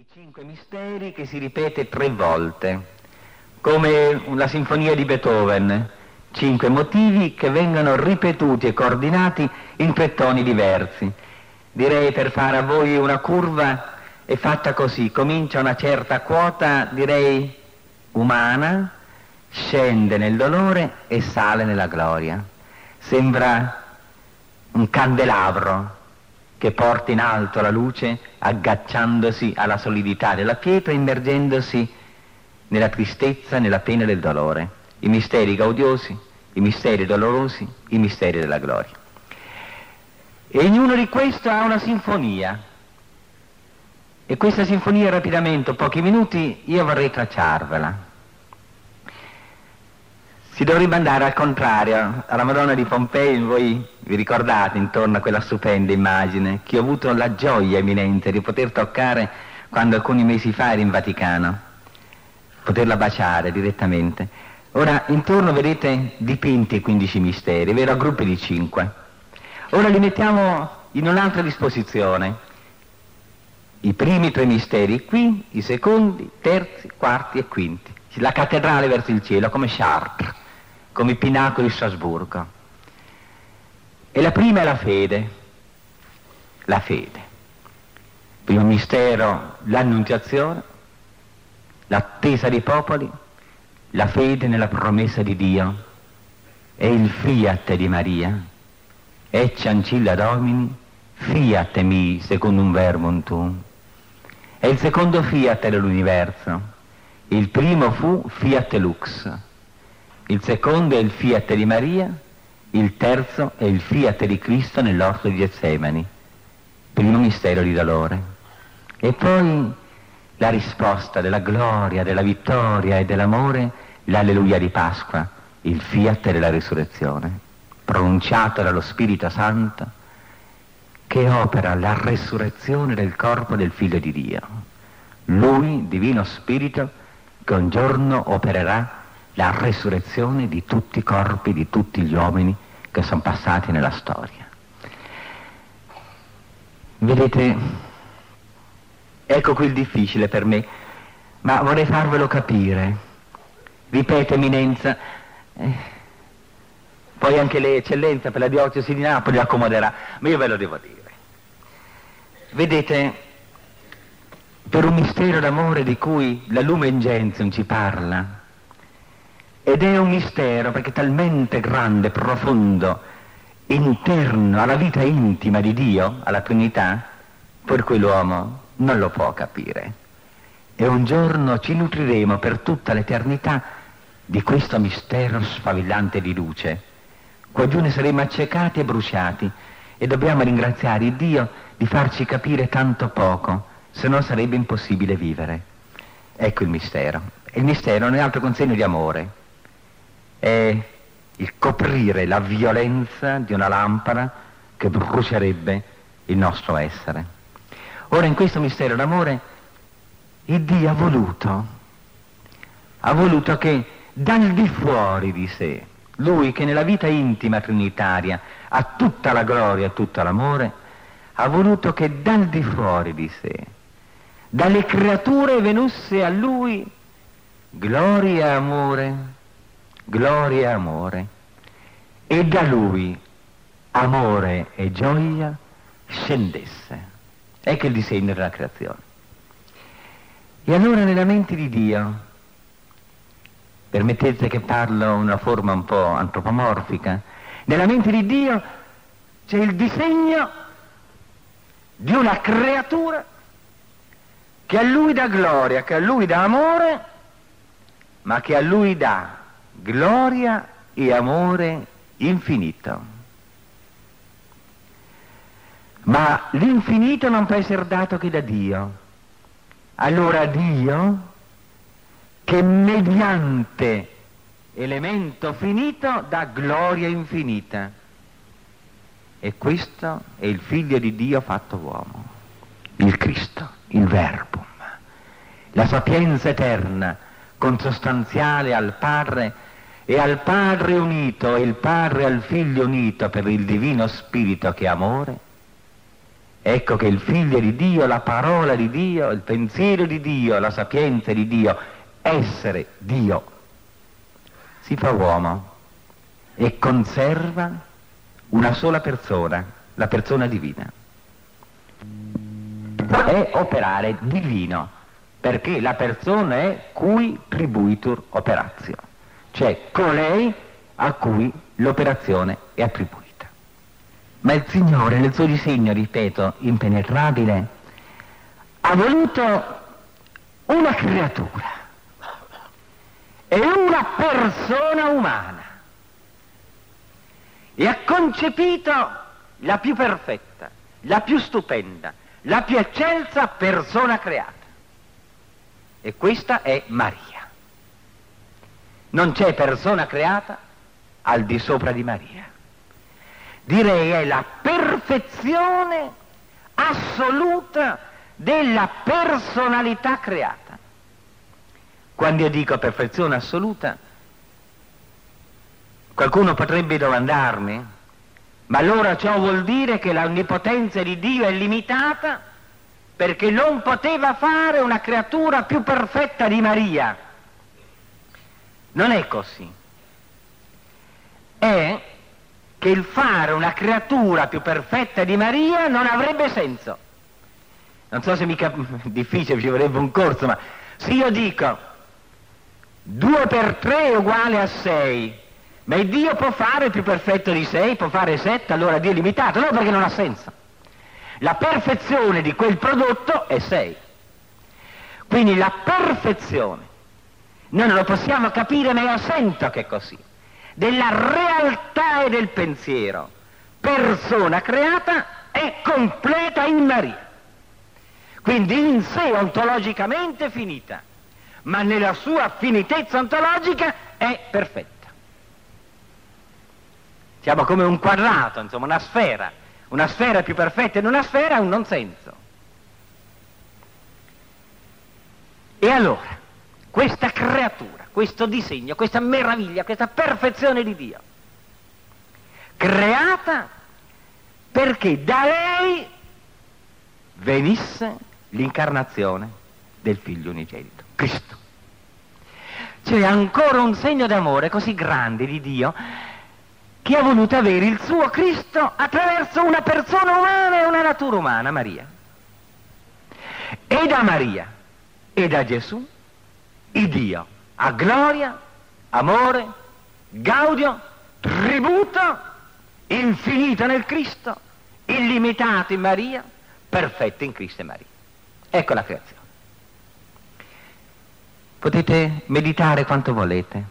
dei cinque misteri che si ripete tre volte, come la sinfonia di Beethoven, cinque motivi che vengono ripetuti e coordinati in tre toni diversi. Direi per fare a voi una curva è fatta così, comincia una certa quota, direi umana, scende nel dolore e sale nella gloria. Sembra un candelabro che porta in alto la luce aggacciandosi alla solidità della pietra, immergendosi nella tristezza, nella pena nel dolore, i misteri gaudiosi, i misteri dolorosi, i misteri della gloria. E ognuno di questi ha una sinfonia. E questa sinfonia rapidamente, pochi minuti, io vorrei tracciarvela. Si dovrebbe andare al contrario, alla Madonna di Pompei, voi vi ricordate intorno a quella stupenda immagine che ho avuto la gioia eminente di poter toccare quando alcuni mesi fa ero in Vaticano, poterla baciare direttamente. Ora intorno vedete dipinti i 15 misteri, vero? Gruppi di 5. Ora li mettiamo in un'altra disposizione. I primi tre misteri qui, i secondi, terzi, quarti e quinti. La cattedrale verso il cielo, come Chartres come i pinacoli di Strasburgo. E la prima è la fede, la fede. Primo mistero, l'annunziazione, l'attesa dei popoli, la fede nella promessa di Dio e il fiat di Maria. Ecce ancilla domini, fiat mi, secondo un verbum tu. È il secondo fiat dell'universo. Il primo fu fiat lux, il secondo è il fiat di Maria, il terzo è il fiat di Cristo nell'orto di Getsemani, primo mistero di dolore. E poi la risposta della gloria, della vittoria e dell'amore, l'alleluia di Pasqua, il fiat della risurrezione, pronunciato dallo Spirito Santo, che opera la resurrezione del corpo del Figlio di Dio. Lui, Divino Spirito, che un giorno opererà la resurrezione di tutti i corpi, di tutti gli uomini che sono passati nella storia. Vedete, ecco qui il difficile per me, ma vorrei farvelo capire. Ripeto, eminenza, eh, poi anche le eccellenze per la diocesi di Napoli accomoderà, ma io ve lo devo dire. Vedete, per un mistero d'amore di cui la Lumen Gentium ci parla, ed è un mistero perché è talmente grande, profondo, interno alla vita intima di Dio, alla Trinità, per cui l'uomo non lo può capire. E un giorno ci nutriremo per tutta l'eternità di questo mistero sfavillante di luce. Qua giù ne saremo accecati e bruciati e dobbiamo ringraziare Dio di farci capire tanto poco, se no sarebbe impossibile vivere. Ecco il mistero. E il mistero non è altro che un segno di amore è il coprire la violenza di una lampada che brucierebbe il nostro essere. Ora in questo mistero d'amore il Dio ha voluto, ha voluto che dal di fuori di sé, lui che nella vita intima trinitaria ha tutta la gloria e tutto l'amore, ha voluto che dal di fuori di sé, dalle creature venusse a lui gloria e amore, gloria e amore, e da lui amore e gioia scendesse. Ecco il disegno della creazione. E allora nella mente di Dio, permettete che parlo in una forma un po' antropomorfica, nella mente di Dio c'è il disegno di una creatura che a lui dà gloria, che a lui dà amore, ma che a lui dà gloria e amore infinito. Ma l'infinito non può essere dato che da Dio. Allora Dio, che mediante elemento finito dà gloria infinita. E questo è il figlio di Dio fatto uomo, il Cristo, il Verbum, la sapienza eterna, consostanziale al Padre e al Padre unito e il Padre al Figlio unito per il Divino Spirito che è amore, Ecco che il figlio di Dio, la parola di Dio, il pensiero di Dio, la sapienza di Dio, essere Dio, si fa uomo e conserva una sola persona, la persona divina. È operare divino, perché la persona è cui tribuitur operatio, cioè colei a cui l'operazione è attribuita. Ma il Signore nel suo disegno, ripeto, impenetrabile, ha voluto una creatura e una persona umana e ha concepito la più perfetta, la più stupenda, la più eccelsa persona creata. E questa è Maria. Non c'è persona creata al di sopra di Maria direi è la perfezione assoluta della personalità creata. Quando io dico perfezione assoluta, qualcuno potrebbe domandarmi, ma allora ciò vuol dire che l'onnipotenza di Dio è limitata perché non poteva fare una creatura più perfetta di Maria. Non è così. È che il fare una creatura più perfetta di Maria non avrebbe senso. Non so se mica difficile, ci vorrebbe un corso, ma se io dico 2 per 3 è uguale a 6, ma Dio può fare più perfetto di 6, può fare 7, allora Dio è limitato, no perché non ha senso. La perfezione di quel prodotto è 6. Quindi la perfezione, noi non lo possiamo capire, ma io sento che è così della realtà e del pensiero, persona creata e completa in Maria. Quindi in sé ontologicamente finita, ma nella sua finitezza ontologica è perfetta. Siamo come un quadrato, insomma, una sfera. Una sfera più perfetta in una sfera è un non senso. E allora, questa creatura questo disegno, questa meraviglia, questa perfezione di Dio, creata perché da lei venisse l'incarnazione del figlio unigenito, Cristo. C'è ancora un segno d'amore così grande di Dio che ha voluto avere il suo Cristo attraverso una persona umana e una natura umana, Maria. E da Maria e da Gesù il Dio a gloria, amore, gaudio, tributo infinito nel Cristo, illimitato in Maria, perfetto in Cristo e Maria. Ecco la creazione. Potete meditare quanto volete,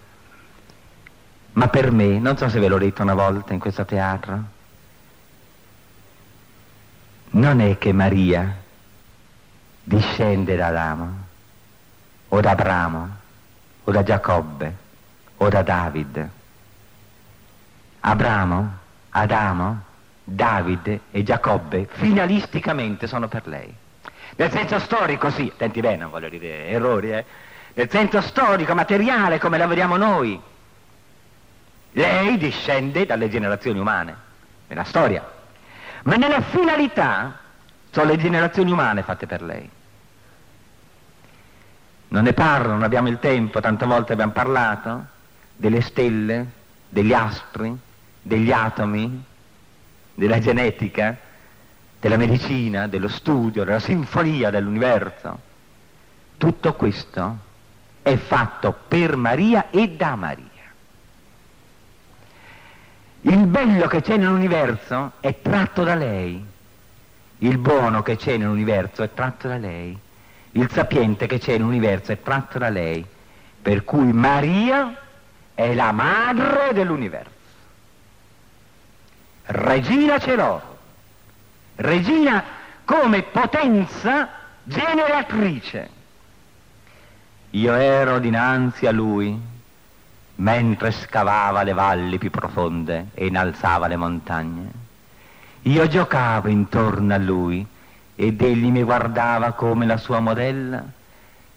ma per me, non so se ve l'ho detto una volta in questo teatro, non è che Maria discende da Adamo o da Abramo o da Giacobbe o da David. Abramo, Adamo, Davide e Giacobbe finalisticamente sono per lei. Nel senso storico sì, attenti bene, non voglio dire errori, eh? nel senso storico, materiale come la vediamo noi. Lei discende dalle generazioni umane, nella storia, ma nella finalità sono le generazioni umane fatte per lei. Non ne parlo, non abbiamo il tempo, tante volte abbiamo parlato delle stelle, degli astri, degli atomi, della genetica, della medicina, dello studio, della sinfonia dell'universo. Tutto questo è fatto per Maria e da Maria. Il bello che c'è nell'universo è tratto da lei, il buono che c'è nell'universo è tratto da lei il sapiente che c'è nell'universo è tratto da lei, per cui Maria è la madre dell'universo. Regina celoro, regina come potenza generatrice. Io ero dinanzi a lui mentre scavava le valli più profonde e innalzava le montagne. Io giocavo intorno a lui ed egli mi guardava come la sua modella,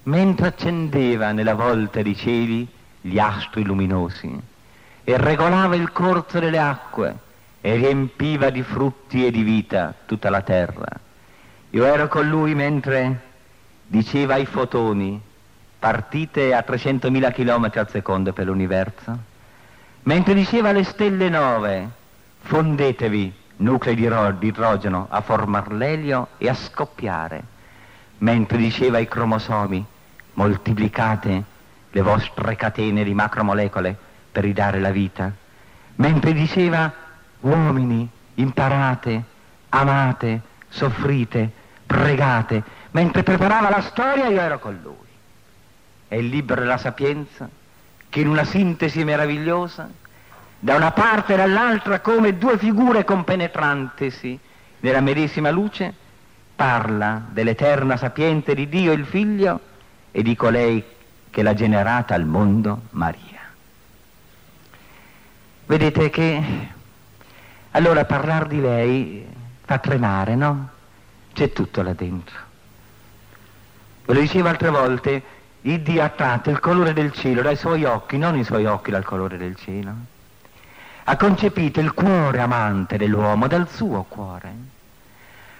mentre accendeva nella volta dei cieli gli astri luminosi e regolava il corso delle acque e riempiva di frutti e di vita tutta la terra. Io ero con lui mentre diceva ai fotoni, partite a 300.000 km al secondo per l'universo, mentre diceva alle stelle nove, fondetevi nuclei di, di idrogeno a formar l'elio e a scoppiare, mentre diceva ai cromosomi, moltiplicate le vostre catene di macromolecole per ridare la vita, mentre diceva uomini, imparate, amate, soffrite, pregate, mentre preparava la storia io ero con lui. E il libro della sapienza, che in una sintesi meravigliosa, da una parte e dall'altra come due figure compenetrantesi nella medesima luce, parla dell'eterna sapiente di Dio il Figlio e di colei che l'ha generata al mondo, Maria. Vedete che allora parlare di lei fa tremare, no? C'è tutto là dentro. Ve lo dicevo altre volte, il Dio tratto il colore del cielo dai suoi occhi, non i suoi occhi dal colore del cielo. Ha concepito il cuore amante dell'uomo dal suo cuore.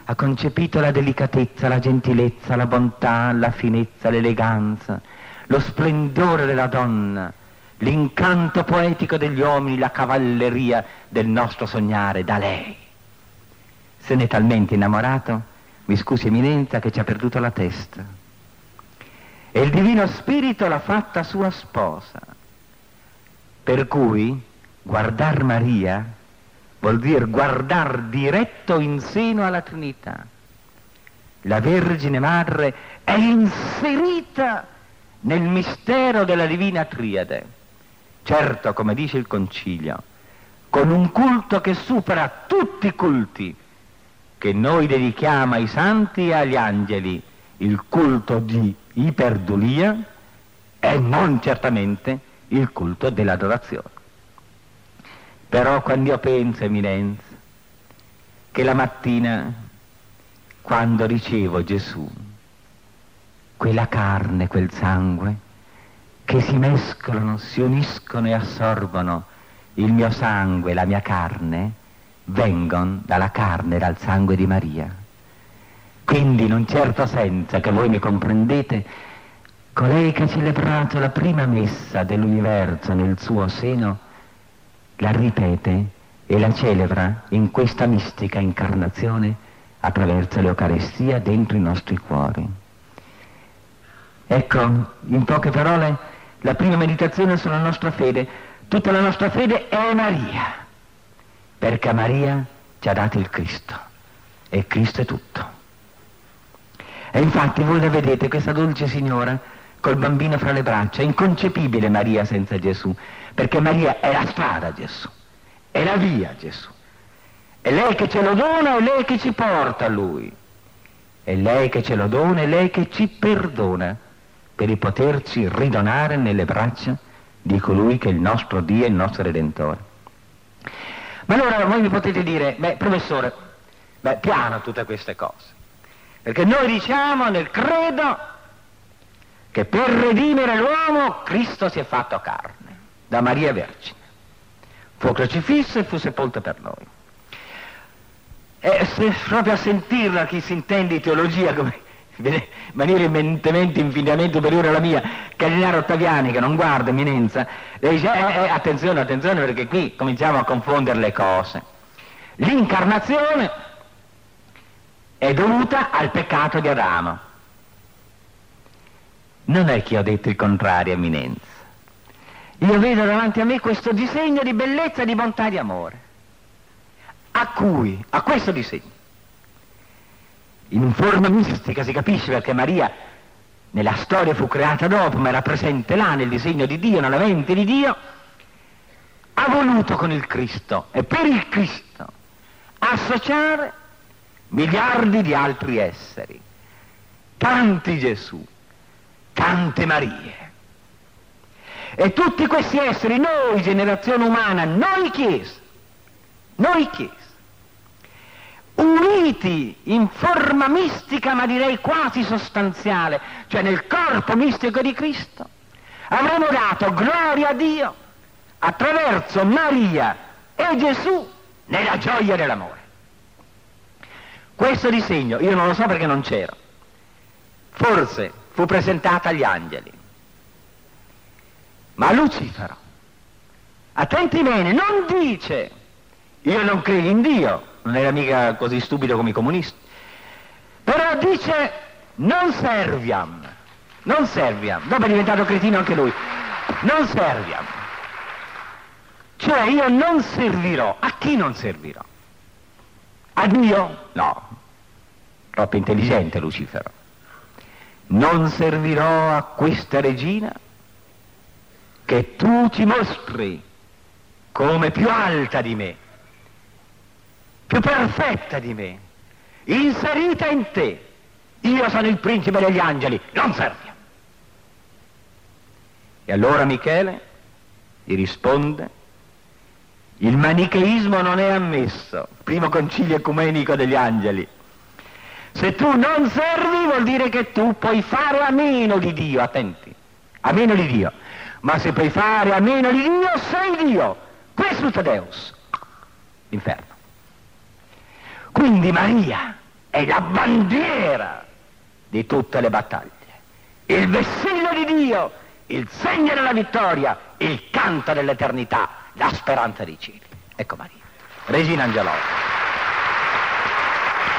Ha concepito la delicatezza, la gentilezza, la bontà, la finezza, l'eleganza, lo splendore della donna, l'incanto poetico degli uomini, la cavalleria del nostro sognare da lei. Se n'è talmente innamorato, mi scusi eminenza, che ci ha perduto la testa. E il Divino Spirito l'ha fatta sua sposa. Per cui guardar Maria vuol dire guardar diretto in seno alla Trinità. La Vergine Madre è inserita nel mistero della Divina Triade. Certo, come dice il Concilio, con un culto che supera tutti i culti che noi dedichiamo ai santi e agli angeli, il culto di iperdulia e non certamente il culto dell'adorazione. Però quando io penso, eminenza, che la mattina, quando ricevo Gesù, quella carne, quel sangue, che si mescolano, si uniscono e assorbono il mio sangue, la mia carne, vengono dalla carne e dal sangue di Maria. Quindi in un certo senso, che voi mi comprendete, colei che ha celebrato la prima messa dell'universo nel suo seno, la ripete e la celebra in questa mistica incarnazione attraverso l'Eucarestia dentro i nostri cuori. Ecco, in poche parole, la prima meditazione sulla nostra fede. Tutta la nostra fede è Maria, perché Maria ci ha dato il Cristo e Cristo è tutto. E infatti voi la vedete, questa dolce signora col bambino fra le braccia, è inconcepibile Maria senza Gesù, perché Maria è la strada Gesù, è la via Gesù. È lei che ce lo dona, è lei che ci porta a Lui. È lei che ce lo dona, è lei che ci perdona per poterci ridonare nelle braccia di colui che è il nostro Dio e il nostro Redentore. Ma allora voi mi potete dire, beh professore, beh piano tutte queste cose, perché noi diciamo nel credo che per redimere l'uomo Cristo si è fatto carne, da Maria Vergine, fu crocifisso e fu sepolto per noi. E se proprio a sentirla chi si intende di teologia come maniera eminentemente, infinitamente superiore alla mia, Cardinale Ottaviani, che non guarda eminenza, dice, eh, eh, attenzione, attenzione, perché qui cominciamo a confondere le cose. L'incarnazione è dovuta al peccato di Adamo. Non è che ho detto il contrario, eminenza. Io vedo davanti a me questo disegno di bellezza, di bontà e di amore. A cui, a questo disegno, in forma mistica, si capisce perché Maria nella storia fu creata dopo, ma era presente là nel disegno di Dio, nella mente di Dio, ha voluto con il Cristo e per il Cristo associare miliardi di altri esseri, tanti Gesù, tante Marie. E tutti questi esseri, noi generazione umana, noi Chiesa, noi Chiesa, uniti in forma mistica, ma direi quasi sostanziale, cioè nel corpo mistico di Cristo, avremo dato gloria a Dio attraverso Maria e Gesù nella gioia dell'amore. Questo disegno, io non lo so perché non c'ero, forse fu presentato agli angeli, ma Lucifero, attenti bene, non dice, io non credo in Dio, non era mica così stupido come i comunisti, però dice non serviam, non serviam, dopo è diventato cretino anche lui, non serviam. Cioè io non servirò, a chi non servirò? A Dio? No, troppo intelligente Lucifero. Non servirò a questa regina che tu ci mostri come più alta di me, più perfetta di me, inserita in te. Io sono il principe degli angeli, non servi. E allora Michele gli risponde, il manicheismo non è ammesso, primo concilio ecumenico degli angeli. Se tu non servi vuol dire che tu puoi fare a meno di Dio, attenti, a meno di Dio. Ma se puoi fare a meno di Dio, sei Dio. Questo è Deus, l'inferno. Quindi Maria è la bandiera di tutte le battaglie, il vessillo di Dio, il segno della vittoria, il canto dell'eternità, la speranza dei cieli. Ecco Maria, Regina Angelò.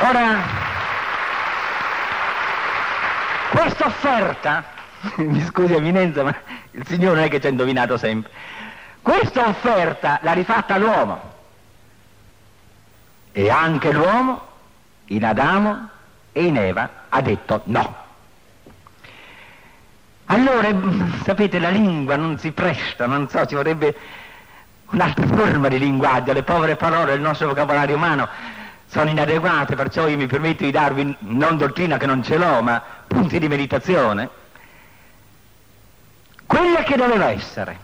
Ora, questa offerta, mi scusi Eminenza, ma il Signore non è che ci ha indovinato sempre, questa offerta l'ha rifatta l'uomo. E anche l'uomo, in Adamo e in Eva, ha detto no. Allora, sapete, la lingua non si presta, non so, ci vorrebbe un'altra forma di linguaggio, le povere parole del nostro vocabolario umano sono inadeguate, perciò io mi permetto di darvi non dottrina che non ce l'ho, ma punti di meditazione. Quella che doveva essere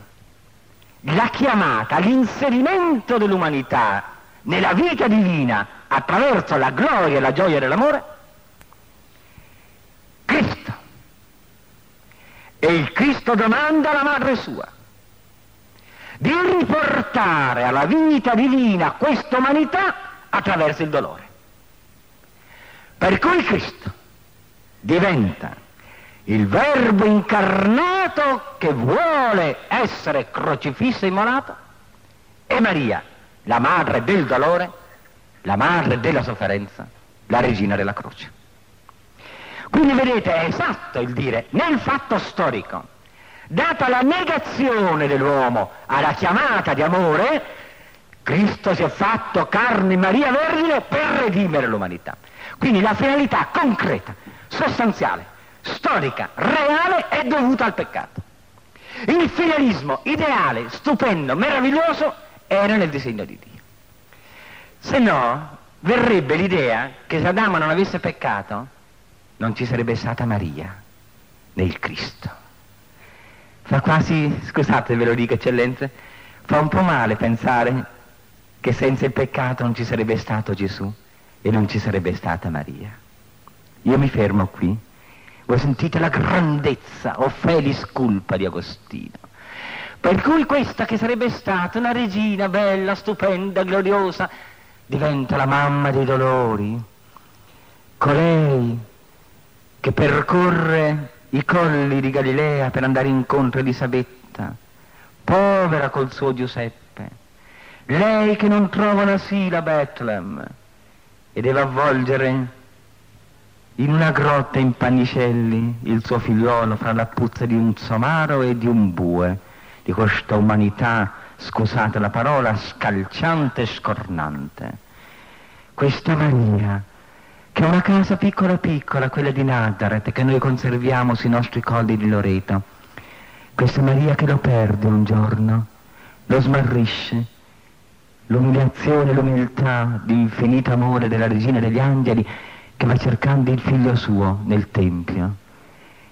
la chiamata, l'inserimento dell'umanità nella vita divina attraverso la gloria e la gioia dell'amore? Cristo. E il Cristo domanda alla madre sua di riportare alla vita divina questa umanità attraverso il dolore. Per cui Cristo diventa il verbo incarnato che vuole essere crocifisso e immolato e Maria la madre del dolore, la madre della sofferenza, la regina della croce. Quindi vedete, è esatto il dire, nel fatto storico, data la negazione dell'uomo alla chiamata di amore, Cristo si è fatto carne Maria Vergine per redimere l'umanità. Quindi la finalità concreta, sostanziale, storica, reale è dovuta al peccato. Il finalismo ideale, stupendo, meraviglioso era nel disegno di Dio. Se no, verrebbe l'idea che se Adamo non avesse peccato, non ci sarebbe stata Maria nel Cristo. Fa quasi, scusate ve lo dico eccellenze, fa un po' male pensare che senza il peccato non ci sarebbe stato Gesù e non ci sarebbe stata Maria. Io mi fermo qui. Voi sentite la grandezza o felis culpa di Agostino. Per cui questa che sarebbe stata una regina bella, stupenda, gloriosa, diventa la mamma dei dolori. Colei che percorre i colli di Galilea per andare incontro a Elisabetta, povera col suo Giuseppe. Lei che non trova un asilo a Bethlehem e deve avvolgere in una grotta in pannicelli il suo figliolo fra la puzza di un somaro e di un bue. Di questa umanità, scusate la parola, scalciante e scornante. Questa Maria, che è una casa piccola piccola, quella di Nazareth, che noi conserviamo sui nostri colli di Loreto, questa Maria che lo perde un giorno, lo smarrisce, l'umiliazione l'umiltà di infinito amore della regina degli angeli che va cercando il figlio suo nel Tempio.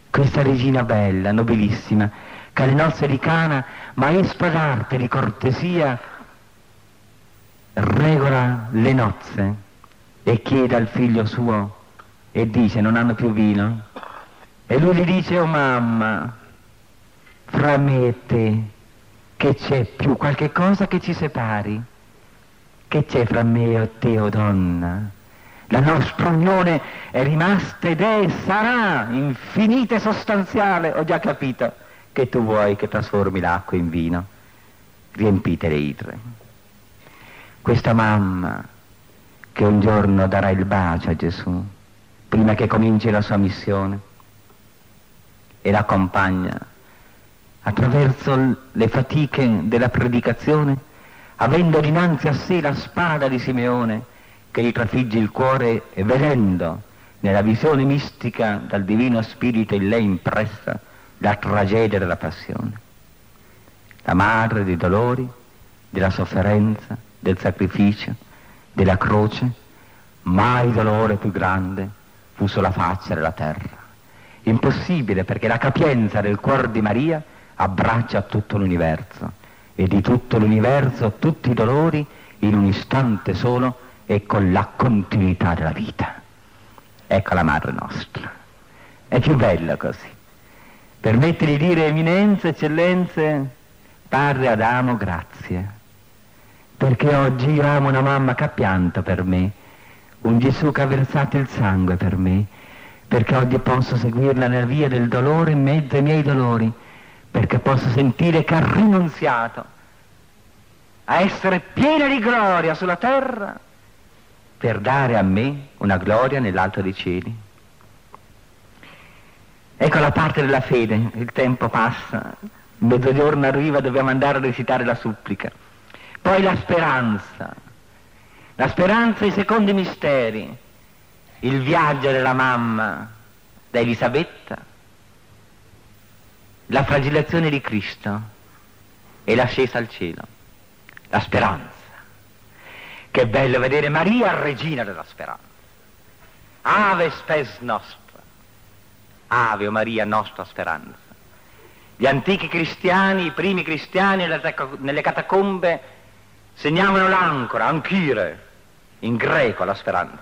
Questa regina bella, nobilissima, che alle nozze di Cana, maestra d'arte, di cortesia, regola le nozze e chiede al figlio suo e dice non hanno più vino. E lui gli dice, oh mamma, fra me e te, che c'è più qualche cosa che ci separi? Che c'è fra me e te, oh donna? La nostra unione è rimasta ed è e sarà infinita e sostanziale. Ho già capito che tu vuoi che trasformi l'acqua in vino. Riempite le idre. Questa mamma che un giorno darà il bacio a Gesù, prima che cominci la sua missione, e l'accompagna attraverso le fatiche della predicazione, avendo dinanzi a sé la spada di Simeone che gli trafigge il cuore e vedendo nella visione mistica dal Divino Spirito in lei impressa la tragedia della passione. La madre dei dolori, della sofferenza, del sacrificio, della croce, mai dolore più grande fu sulla faccia della terra. Impossibile perché la capienza del cuore di Maria abbraccia tutto l'universo e di tutto l'universo tutti i dolori in un istante solo e con la continuità della vita. Ecco la madre nostra. È più bella così. Permette di dire eminenze, eccellenze, padre Adamo, grazie. Perché oggi io amo una mamma che ha pianto per me, un Gesù che ha versato il sangue per me, perché oggi posso seguirla nella via del dolore in mezzo ai miei dolori, perché posso sentire che ha rinunziato a essere piena di gloria sulla terra per dare a me una gloria nell'alto dei cieli. Ecco la parte della fede, il tempo passa, mezzogiorno arriva, dobbiamo andare a recitare la supplica. Poi la speranza, la speranza i secondi misteri, il viaggio della mamma da Elisabetta, la flagellazione di Cristo e l'ascesa al cielo, la speranza. Che bello vedere Maria regina della speranza. Ave spes nostra, ave o Maria nostra speranza. Gli antichi cristiani, i primi cristiani nelle catacombe segnavano l'ancora, anchire, in greco la speranza.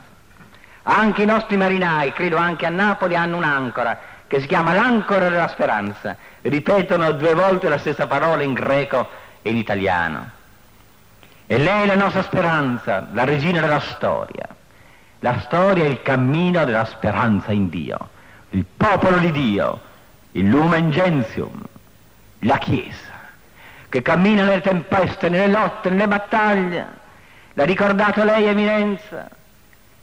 Anche i nostri marinai, credo anche a Napoli, hanno un'ancora che si chiama l'ancora della speranza. Ripetono due volte la stessa parola in greco e in italiano. E lei è la nostra speranza, la regina della storia. La storia è il cammino della speranza in Dio, il popolo di Dio, il lumen gentium, la Chiesa, che cammina nelle tempeste, nelle lotte, nelle battaglie. L'ha ricordato lei, Eminenza?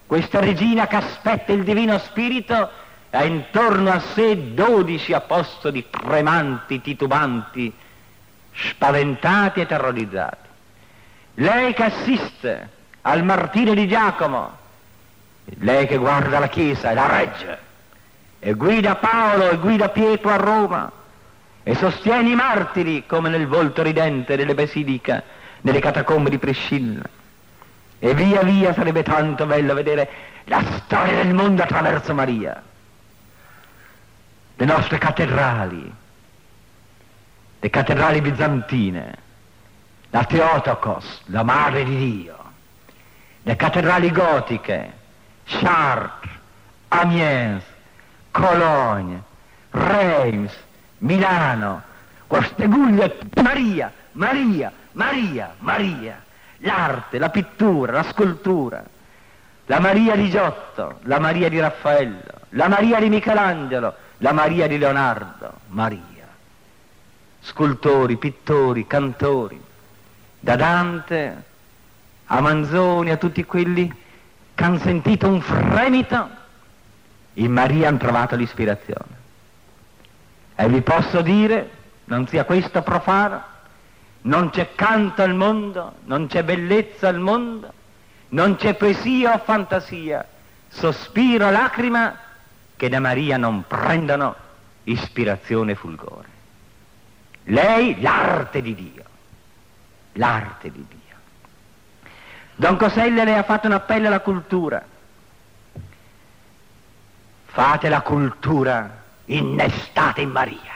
Questa regina che aspetta il Divino Spirito ha intorno a sé dodici apostoli tremanti, titubanti, spaventati e terrorizzati. Lei che assiste al martirio di Giacomo, lei che guarda la Chiesa e la regge, e guida Paolo e guida Pietro a Roma, e sostiene i martiri come nel volto ridente delle basiliche, nelle catacombe di Priscilla. E via via sarebbe tanto bello vedere la storia del mondo attraverso Maria, le nostre cattedrali, le cattedrali bizantine, la Teotokos, la Madre di Dio, le cattedrali gotiche, Chartres, Amiens, Cologne, Reims, Milano, queste guglie, Maria, Maria, Maria, Maria, l'arte, la pittura, la scultura, la Maria di Giotto, la Maria di Raffaello, la Maria di Michelangelo, la Maria di Leonardo, Maria. Scultori, pittori, cantori, da Dante a Manzoni, a tutti quelli che hanno sentito un fremito, in Maria hanno trovato l'ispirazione. E vi posso dire, non sia questo profano, non c'è canto al mondo, non c'è bellezza al mondo, non c'è poesia o fantasia, sospiro, lacrima, che da Maria non prendano ispirazione e fulgore. Lei l'arte di Dio l'arte di Dio. Don Coselle le ha fatto un appello alla cultura. Fate la cultura innestate in Maria.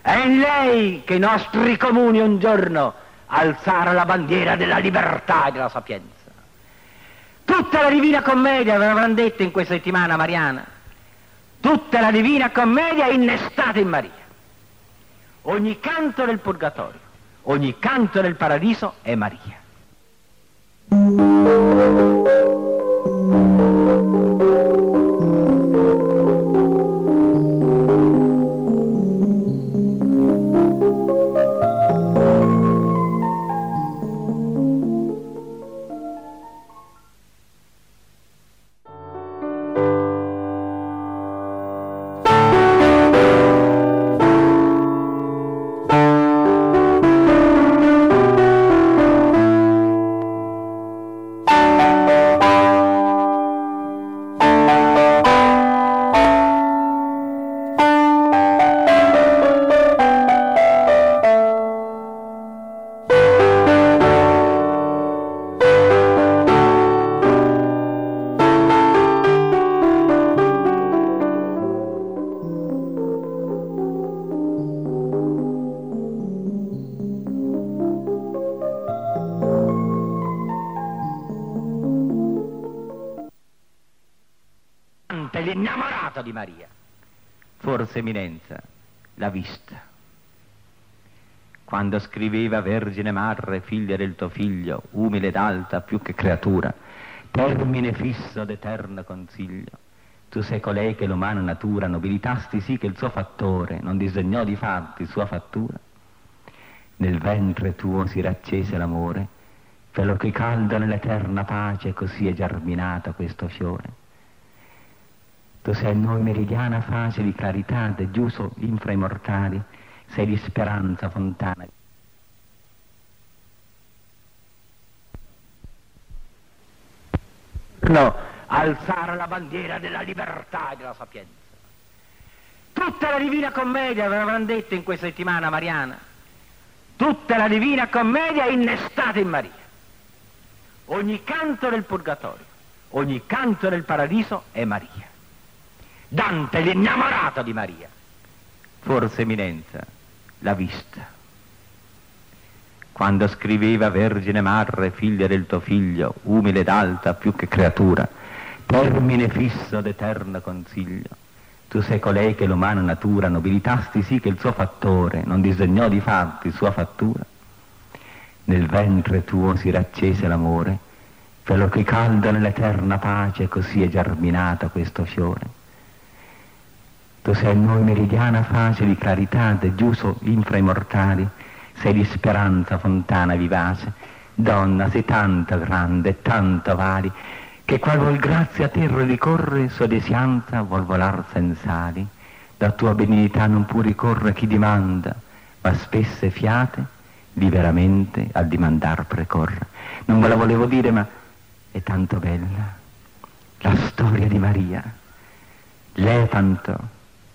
È in lei che i nostri comuni un giorno alzarono la bandiera della libertà e della sapienza. Tutta la Divina Commedia, ve l'avranno detto in questa settimana mariana, tutta la Divina Commedia innestata in Maria. Ogni canto del purgatorio Ogni canto nel paradiso è Maria. Forse Eminenza l'ha vista. Quando scriveva Vergine Madre, figlia del tuo figlio, umile ed alta più che creatura, termine fisso d'eterno consiglio, tu sei colei che l'umana natura nobilitasti sì che il suo fattore non disegnò di fatti sua fattura. Nel ventre tuo si raccese l'amore, quello che caldo nell'eterna pace così è germinato questo fiore tu sei noi meridiana fase di clarità, de giuso inframortali, sei di speranza fontana. No, alzare la bandiera della libertà e della sapienza. Tutta la Divina Commedia, ve l'avranno detto in questa settimana mariana, tutta la Divina Commedia è innestata in Maria. Ogni canto del Purgatorio, ogni canto del Paradiso è Maria. Dante l'innamorato di Maria. Forse Eminenza l'ha vista. Quando scriveva Vergine Madre, figlia del tuo figlio, umile ed alta più che creatura, termine fisso d'eterno consiglio, tu sei colei che l'umana natura nobilitasti sì che il suo fattore non disegnò di fatti sua fattura. Nel ventre tuo si raccese l'amore, quello che caldo nell'eterna pace così è germinato questo fiore tu sei noi meridiana fase di clarità, de giuso inframortali, sei di speranza fontana vivace. Donna, sei tanta grande e tanto vari, che qual vuol grazia a terra ricorre, sua desianza vuol volar sensali. Da tua benignità non può ricorrere chi dimanda, ma spesse fiate liberamente al dimandar precorre. Non ve la volevo dire, ma è tanto bella la storia di Maria. Lepanto,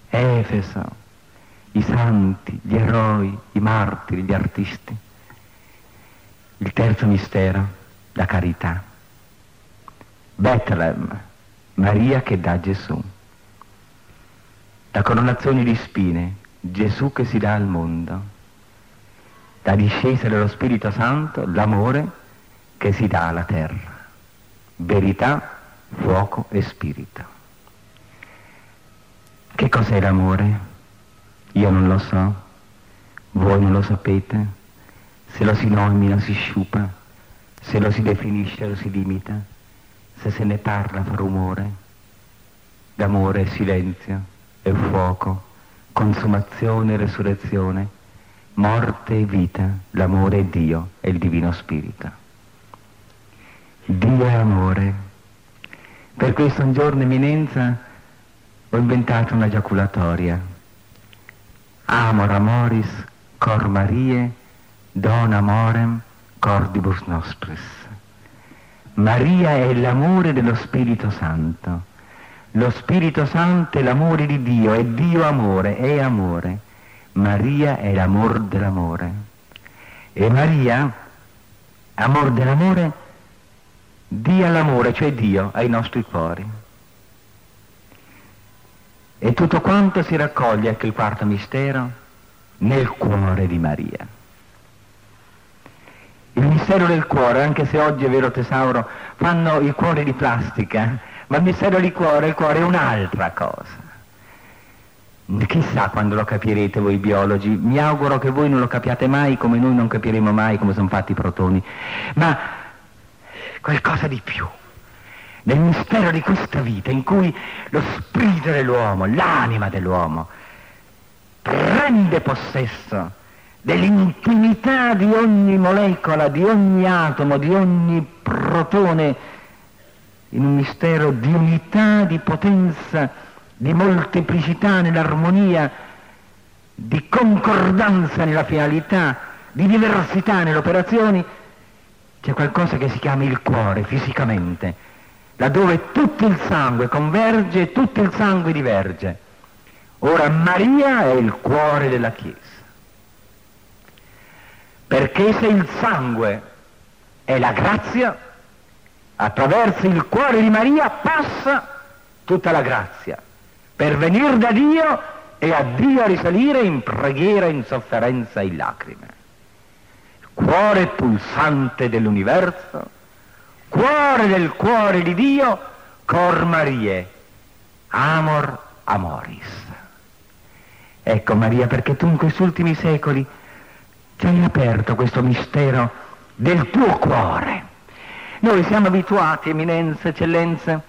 Efeso, i santi, gli eroi, i martiri, gli artisti. Il terzo mistero, la carità. Bethlehem, Maria che dà Gesù. La coronazione di spine, Gesù che si dà al mondo. La discesa dello Spirito Santo, l'amore che si dà alla terra. Verità, fuoco e spirito. Che cos'è l'amore? Io non lo so, voi non lo sapete, se lo si nomina si sciupa, se lo si definisce lo si limita, se se ne parla fa rumore. L'amore è silenzio, è fuoco, consumazione e resurrezione, morte e vita, l'amore è Dio, è il Divino Spirito. Dio è amore. Per questo un giorno eminenza ho inventato una giaculatoria. Amor amoris, cor Marie, don amorem, cordibus nostris. Maria è l'amore dello Spirito Santo. Lo Spirito Santo è l'amore di Dio, è Dio amore, è amore. Maria è l'amor dell'amore. E Maria, amor dell'amore, dia l'amore, cioè Dio, ai nostri cuori. E tutto quanto si raccoglie, anche il quarto mistero, nel cuore di Maria. Il mistero del cuore, anche se oggi è vero tesauro, fanno il cuore di plastica, ma il mistero del cuore, il cuore è un'altra cosa. Chissà quando lo capirete voi biologi, mi auguro che voi non lo capiate mai come noi non capiremo mai come sono fatti i protoni, ma qualcosa di più. Nel mistero di questa vita in cui lo spirito dell'uomo, l'anima dell'uomo, prende possesso dell'intimità di ogni molecola, di ogni atomo, di ogni protone, in un mistero di unità, di potenza, di molteplicità nell'armonia, di concordanza nella finalità, di diversità nelle operazioni, c'è qualcosa che si chiama il cuore fisicamente, laddove tutto il sangue converge e tutto il sangue diverge. Ora Maria è il cuore della Chiesa. Perché se il sangue è la grazia, attraverso il cuore di Maria passa tutta la grazia per venire da Dio e a Dio risalire in preghiera, in sofferenza e in lacrime. Cuore pulsante dell'universo, cuore del cuore di Dio, cor Marie, amor amoris. Ecco Maria, perché tu in questi ultimi secoli ci hai aperto questo mistero del tuo cuore. Noi siamo abituati, eminenza, eccellenza,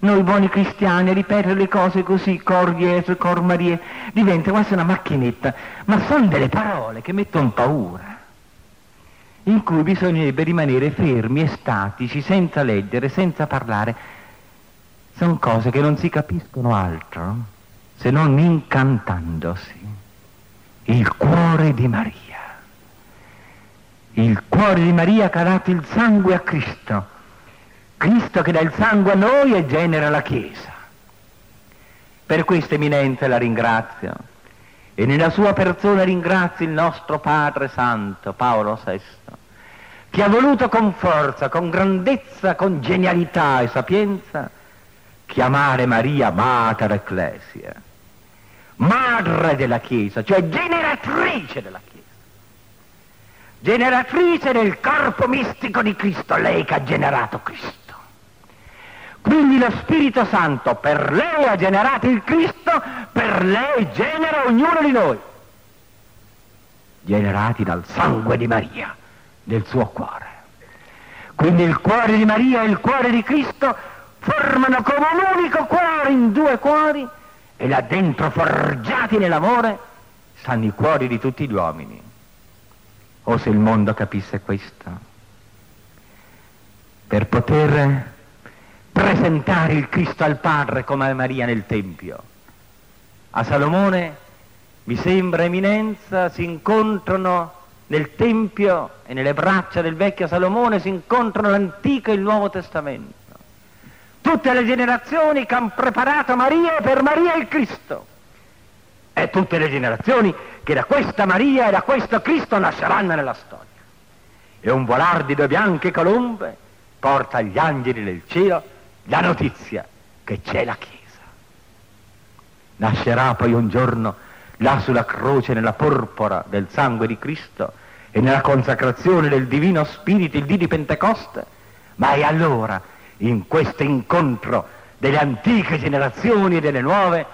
noi buoni cristiani a ripetere le cose così, cor Gesù, cor Maria, diventa quasi una macchinetta, ma sono delle parole che mettono paura, in cui bisognerebbe rimanere fermi e statici, senza leggere, senza parlare. Sono cose che non si capiscono altro se non incantandosi. Il cuore di Maria. Il cuore di Maria che ha dato il sangue a Cristo. Cristo che dà il sangue a noi e genera la Chiesa. Per questa eminenza la ringrazio e nella sua persona ringrazio il nostro Padre Santo, Paolo VI, che ha voluto con forza, con grandezza, con genialità e sapienza chiamare Maria Mater Ecclesia madre della Chiesa, cioè generatrice della Chiesa, generatrice del corpo mistico di Cristo, lei che ha generato Cristo. Quindi lo Spirito Santo per lei ha generato il Cristo, per lei genera ognuno di noi, generati dal sangue di Maria, del suo cuore. Quindi il cuore di Maria e il cuore di Cristo formano come un unico cuore in due cuori e là dentro forgiati nell'amore stanno i cuori di tutti gli uomini. O se il mondo capisse questo, per poter presentare il Cristo al Padre come Maria nel Tempio. A Salomone, mi sembra eminenza, si incontrano nel Tempio e nelle braccia del vecchio Salomone si incontrano l'Antico e il Nuovo Testamento tutte le generazioni che hanno preparato Maria per Maria il Cristo e tutte le generazioni che da questa Maria e da questo Cristo nasceranno nella storia. E un volar di due bianche colombe porta agli angeli del cielo la notizia che c'è la Chiesa. Nascerà poi un giorno là sulla croce nella porpora del sangue di Cristo e nella consacrazione del Divino Spirito il dì di Pentecoste, ma è allora in questo incontro delle antiche generazioni e delle nuove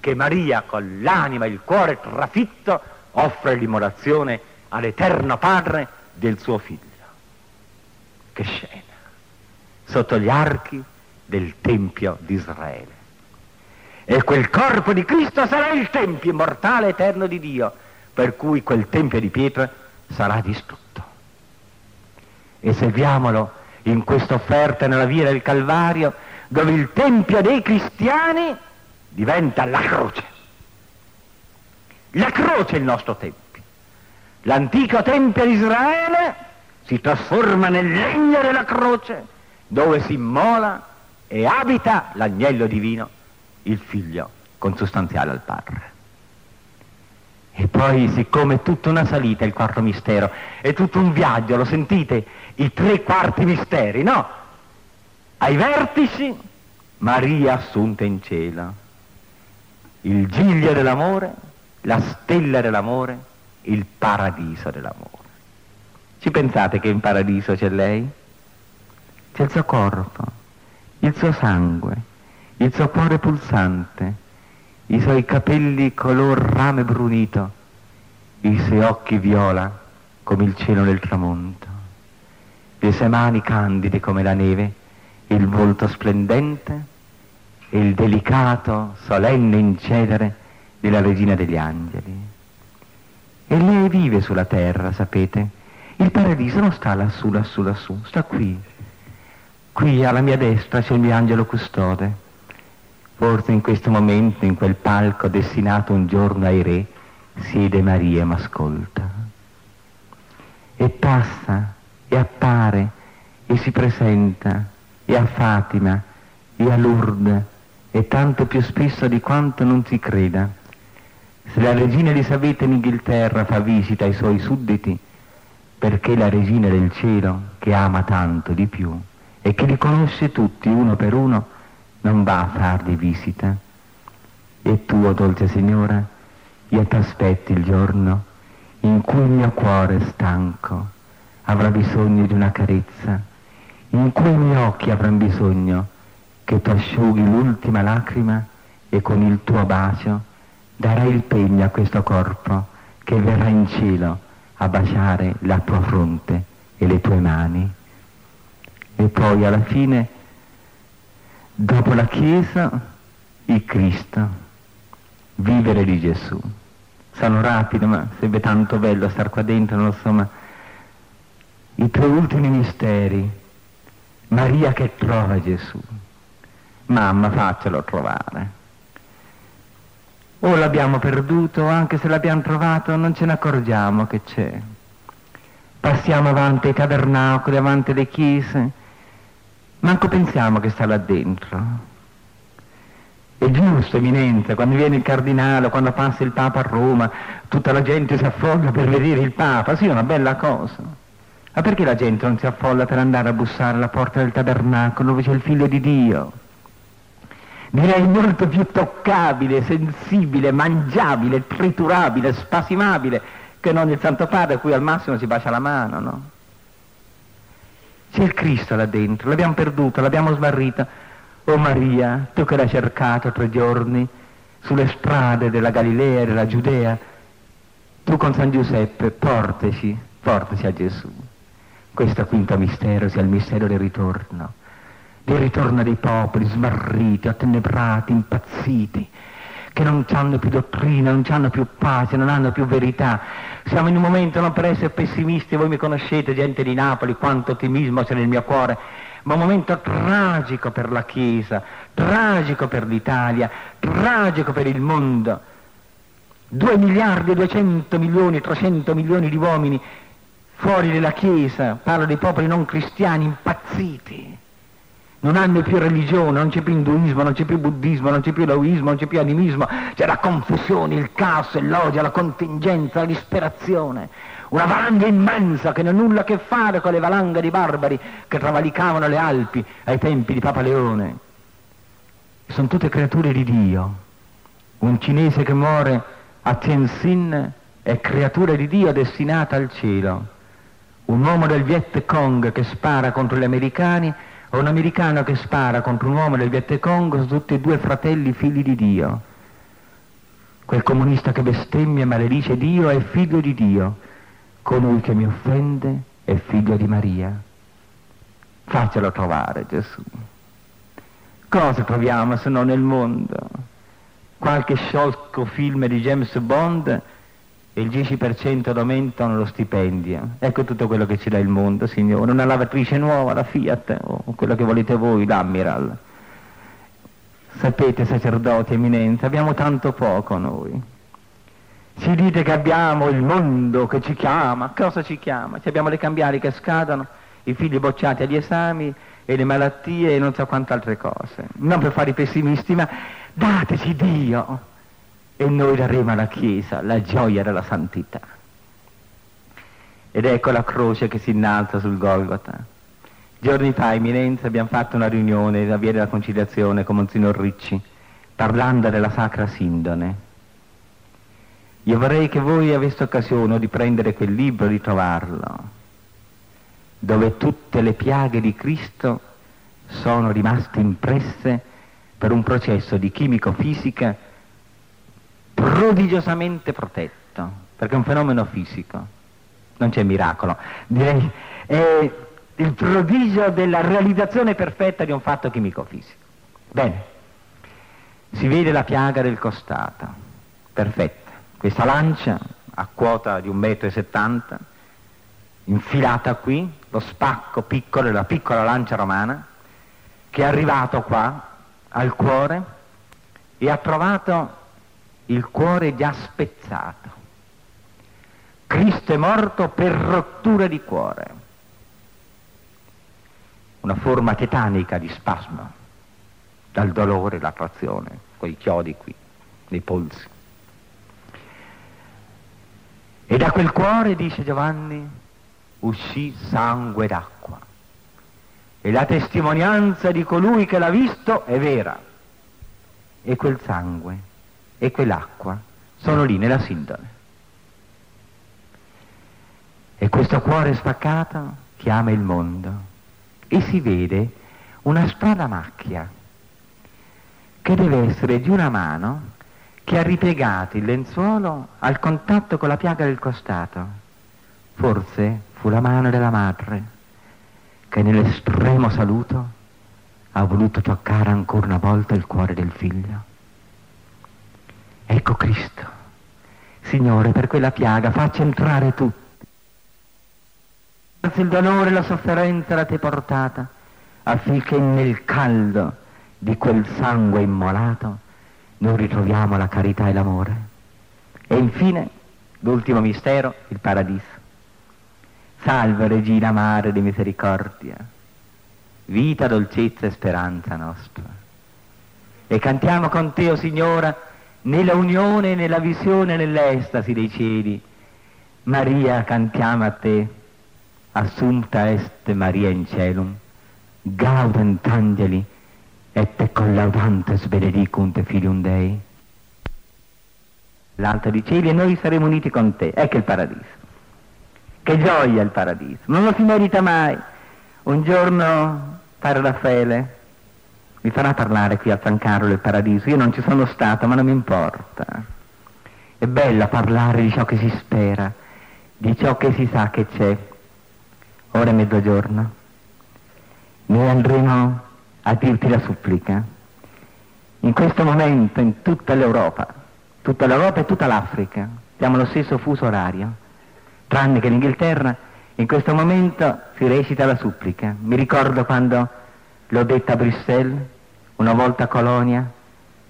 che Maria con l'anima e il cuore trafitto offre l'immolazione all'Eterno Padre del suo figlio. Che scena! Sotto gli archi del Tempio di Israele. E quel corpo di Cristo sarà il Tempio immortale eterno di Dio, per cui quel Tempio di pietra sarà distrutto. E serviamolo in questa offerta nella via del Calvario, dove il Tempio dei cristiani diventa la croce. La croce è il nostro Tempio. L'antico Tempio di Israele si trasforma nel legno della croce, dove si immola e abita l'agnello divino, il figlio consustanziale al Padre. E poi, siccome è tutta una salita il quarto mistero, è tutto un viaggio, lo sentite? I tre quarti misteri, no? Ai vertici, Maria assunta in cielo, il giglio dell'amore, la stella dell'amore, il paradiso dell'amore. Ci pensate che in paradiso c'è lei? C'è il suo corpo, il suo sangue, il suo cuore pulsante, i suoi capelli color rame brunito, i suoi occhi viola come il cielo del tramonto, le sue mani candide come la neve, il volto splendente e il delicato, solenne incedere della regina degli angeli. E lei vive sulla terra, sapete? Il paradiso non sta lassù, lassù, lassù, sta qui. Qui alla mia destra c'è il mio angelo custode. Forse in questo momento, in quel palco destinato un giorno ai re, siede Maria e m'ascolta. E passa, e appare, e si presenta, e a Fatima, e a Lourdes, e tanto più spesso di quanto non si creda. Se la regina Elisabetta in Inghilterra fa visita ai suoi sudditi, perché la regina del cielo, che ama tanto di più e che li conosce tutti uno per uno, non va a fargli visita. E tu, oh dolce signora, io ti aspetti il giorno in cui il mio cuore stanco avrà bisogno di una carezza, in cui i miei occhi avranno bisogno che tu asciughi l'ultima lacrima e con il tuo bacio darai il pegno a questo corpo che verrà in cielo a baciare la tua fronte e le tue mani. E poi alla fine, dopo la Chiesa, il Cristo, vivere di Gesù. Sono rapido, ma sarebbe tanto bello star qua dentro, non so, ma i tre ultimi misteri, Maria che trova Gesù. Mamma, faccelo trovare. O l'abbiamo perduto, anche se l'abbiamo trovato non ce ne accorgiamo che c'è. Passiamo avanti ai tabernacoli, avanti alle chiese, manco pensiamo che sta là dentro. È giusto, eminenza, quando viene il cardinale, quando passa il Papa a Roma, tutta la gente si affolla per vedere il Papa, sì, è una bella cosa. Ma perché la gente non si affolla per andare a bussare alla porta del tabernacolo dove c'è il figlio di Dio? direi molto più toccabile, sensibile, mangiabile, triturabile, spasimabile che non il Santo Padre a cui al massimo si bacia la mano, no? C'è il Cristo là dentro, l'abbiamo perduto, l'abbiamo smarrita. Oh Maria, tu che l'hai cercato tre giorni sulle strade della Galilea della Giudea, tu con San Giuseppe portaci, portaci a Gesù. Questo quinto mistero sia il mistero del ritorno del ritorno dei popoli smarriti, attenebrati, impazziti, che non hanno più dottrina, non hanno più pace, non hanno più verità. Siamo in un momento, non per essere pessimisti, voi mi conoscete, gente di Napoli, quanto ottimismo c'è nel mio cuore, ma un momento tragico per la Chiesa, tragico per l'Italia, tragico per il mondo. 2 miliardi e 200 milioni, 300 milioni di uomini fuori dalla Chiesa, parlo dei popoli non cristiani impazziti non hanno più religione, non c'è più induismo, non c'è più buddismo, non c'è più laoismo, non c'è più animismo, c'è la confusione, il caos, l'odio, la contingenza, la disperazione. Una valanga immensa che non ha nulla a che fare con le valanghe di barbari che travalicavano le Alpi ai tempi di Papa Leone. Sono tutte creature di Dio. Un cinese che muore a Tianjin è creatura di Dio destinata al cielo. Un uomo del Viet Cong che spara contro gli americani o un americano che spara contro un uomo del Viet Cong sono tutti e due fratelli figli di Dio. Quel comunista che bestemmia e maledice Dio è figlio di Dio. Colui che mi offende è figlio di Maria. Faccelo trovare Gesù. Cosa troviamo se non nel mondo? Qualche sciolco film di James Bond e il 10% aumentano lo stipendio. Ecco tutto quello che ci dà il mondo, Signore. Una lavatrice nuova, la Fiat, o quello che volete voi, l'Amiral. Sapete, sacerdoti, eminenza, abbiamo tanto poco noi. Ci dite che abbiamo il mondo che ci chiama. Cosa ci chiama? Ci abbiamo le cambiali che scadono, i figli bocciati agli esami e le malattie e non so quante altre cose. Non per fare i pessimisti, ma dateci Dio e noi daremo alla Chiesa la gioia della santità. Ed ecco la croce che si innalza sul Golgota. Giorni fa, Eminenza, abbiamo fatto una riunione da Via della Conciliazione con Monsignor Ricci, parlando della Sacra Sindone. Io vorrei che voi aveste occasione di prendere quel libro, di trovarlo, dove tutte le piaghe di Cristo sono rimaste impresse per un processo di chimico-fisica prodigiosamente protetto, perché è un fenomeno fisico, non c'è miracolo. Direi, è il prodigio della realizzazione perfetta di un fatto chimico-fisico. Bene, si vede la piaga del costato, perfetta. Questa lancia a quota di un metro e settanta, infilata qui, lo spacco piccolo, la piccola lancia romana, che è arrivato qua al cuore e ha trovato il cuore già spezzato. Cristo è morto per rottura di cuore una forma tetanica di spasmo, dal dolore, la trazione, quei chiodi qui, nei polsi. E da quel cuore, dice Giovanni, uscì sangue d'acqua. E la testimonianza di colui che l'ha visto è vera. E quel sangue e quell'acqua sono lì nella sindone. E questo cuore spaccato chiama il mondo e si vede una strana macchia che deve essere di una mano che ha ripiegato il lenzuolo al contatto con la piaga del costato. Forse fu la mano della madre che nell'estremo saluto ha voluto toccare ancora una volta il cuore del figlio. Ecco Cristo. Signore, per quella piaga faccia entrare tutti il dolore e la sofferenza la te portata, affinché nel caldo di quel sangue immolato noi ritroviamo la carità e l'amore. E infine, l'ultimo mistero, il paradiso. Salve Regina Mare di Misericordia, vita, dolcezza e speranza nostra. E cantiamo con te, o oh Signora, nella unione, nella visione, nell'estasi dei cieli. Maria, cantiamo a te assunta est Maria in celum, gaudent angeli, et te collaudantes benedicunt filium Dei. L'alto di cieli e noi saremo uniti con te. Ecco il paradiso. Che gioia il paradiso. Non lo si merita mai. Un giorno, Padre Raffaele, mi farà parlare qui a San Carlo del paradiso. Io non ci sono stato, ma non mi importa. È bello parlare di ciò che si spera, di ciò che si sa che c'è ora è mezzogiorno, noi andremo a dirti la supplica. In questo momento in tutta l'Europa, tutta l'Europa e tutta l'Africa, siamo allo stesso fuso orario, tranne che in Inghilterra in questo momento si recita la supplica. Mi ricordo quando l'ho detta a Bruxelles, una volta a Colonia,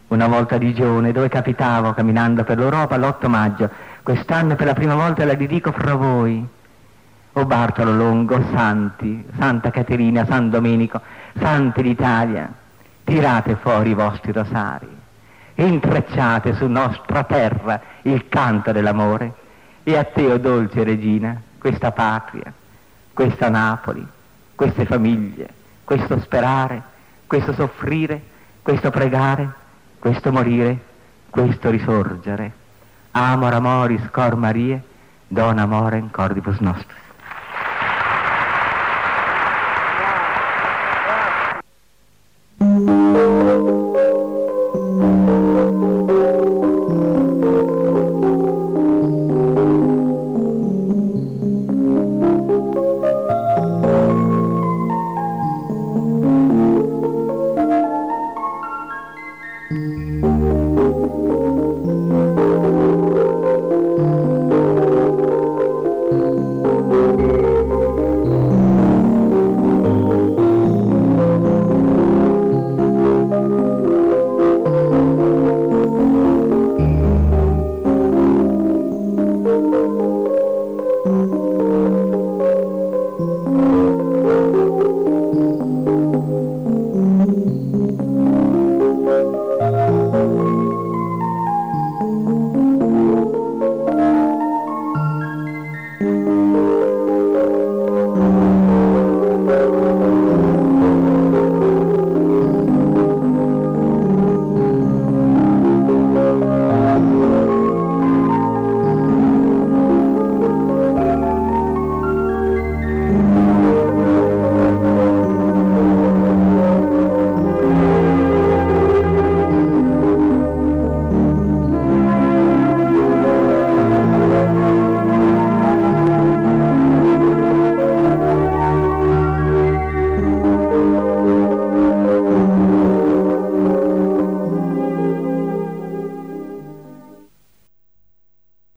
una volta a Digione, dove capitavo camminando per l'Europa l'8 maggio. Quest'anno per la prima volta la dedico fra voi o Bartolo Longo, Santi, Santa Caterina, San Domenico, Santi d'Italia, tirate fuori i vostri rosari, intrecciate su nostra terra il canto dell'amore e a te, o oh dolce regina, questa patria, questa Napoli, queste famiglie, questo sperare, questo soffrire, questo pregare, questo morire, questo risorgere. Amor amoris cor Marie, dona amore in cordibus nostris.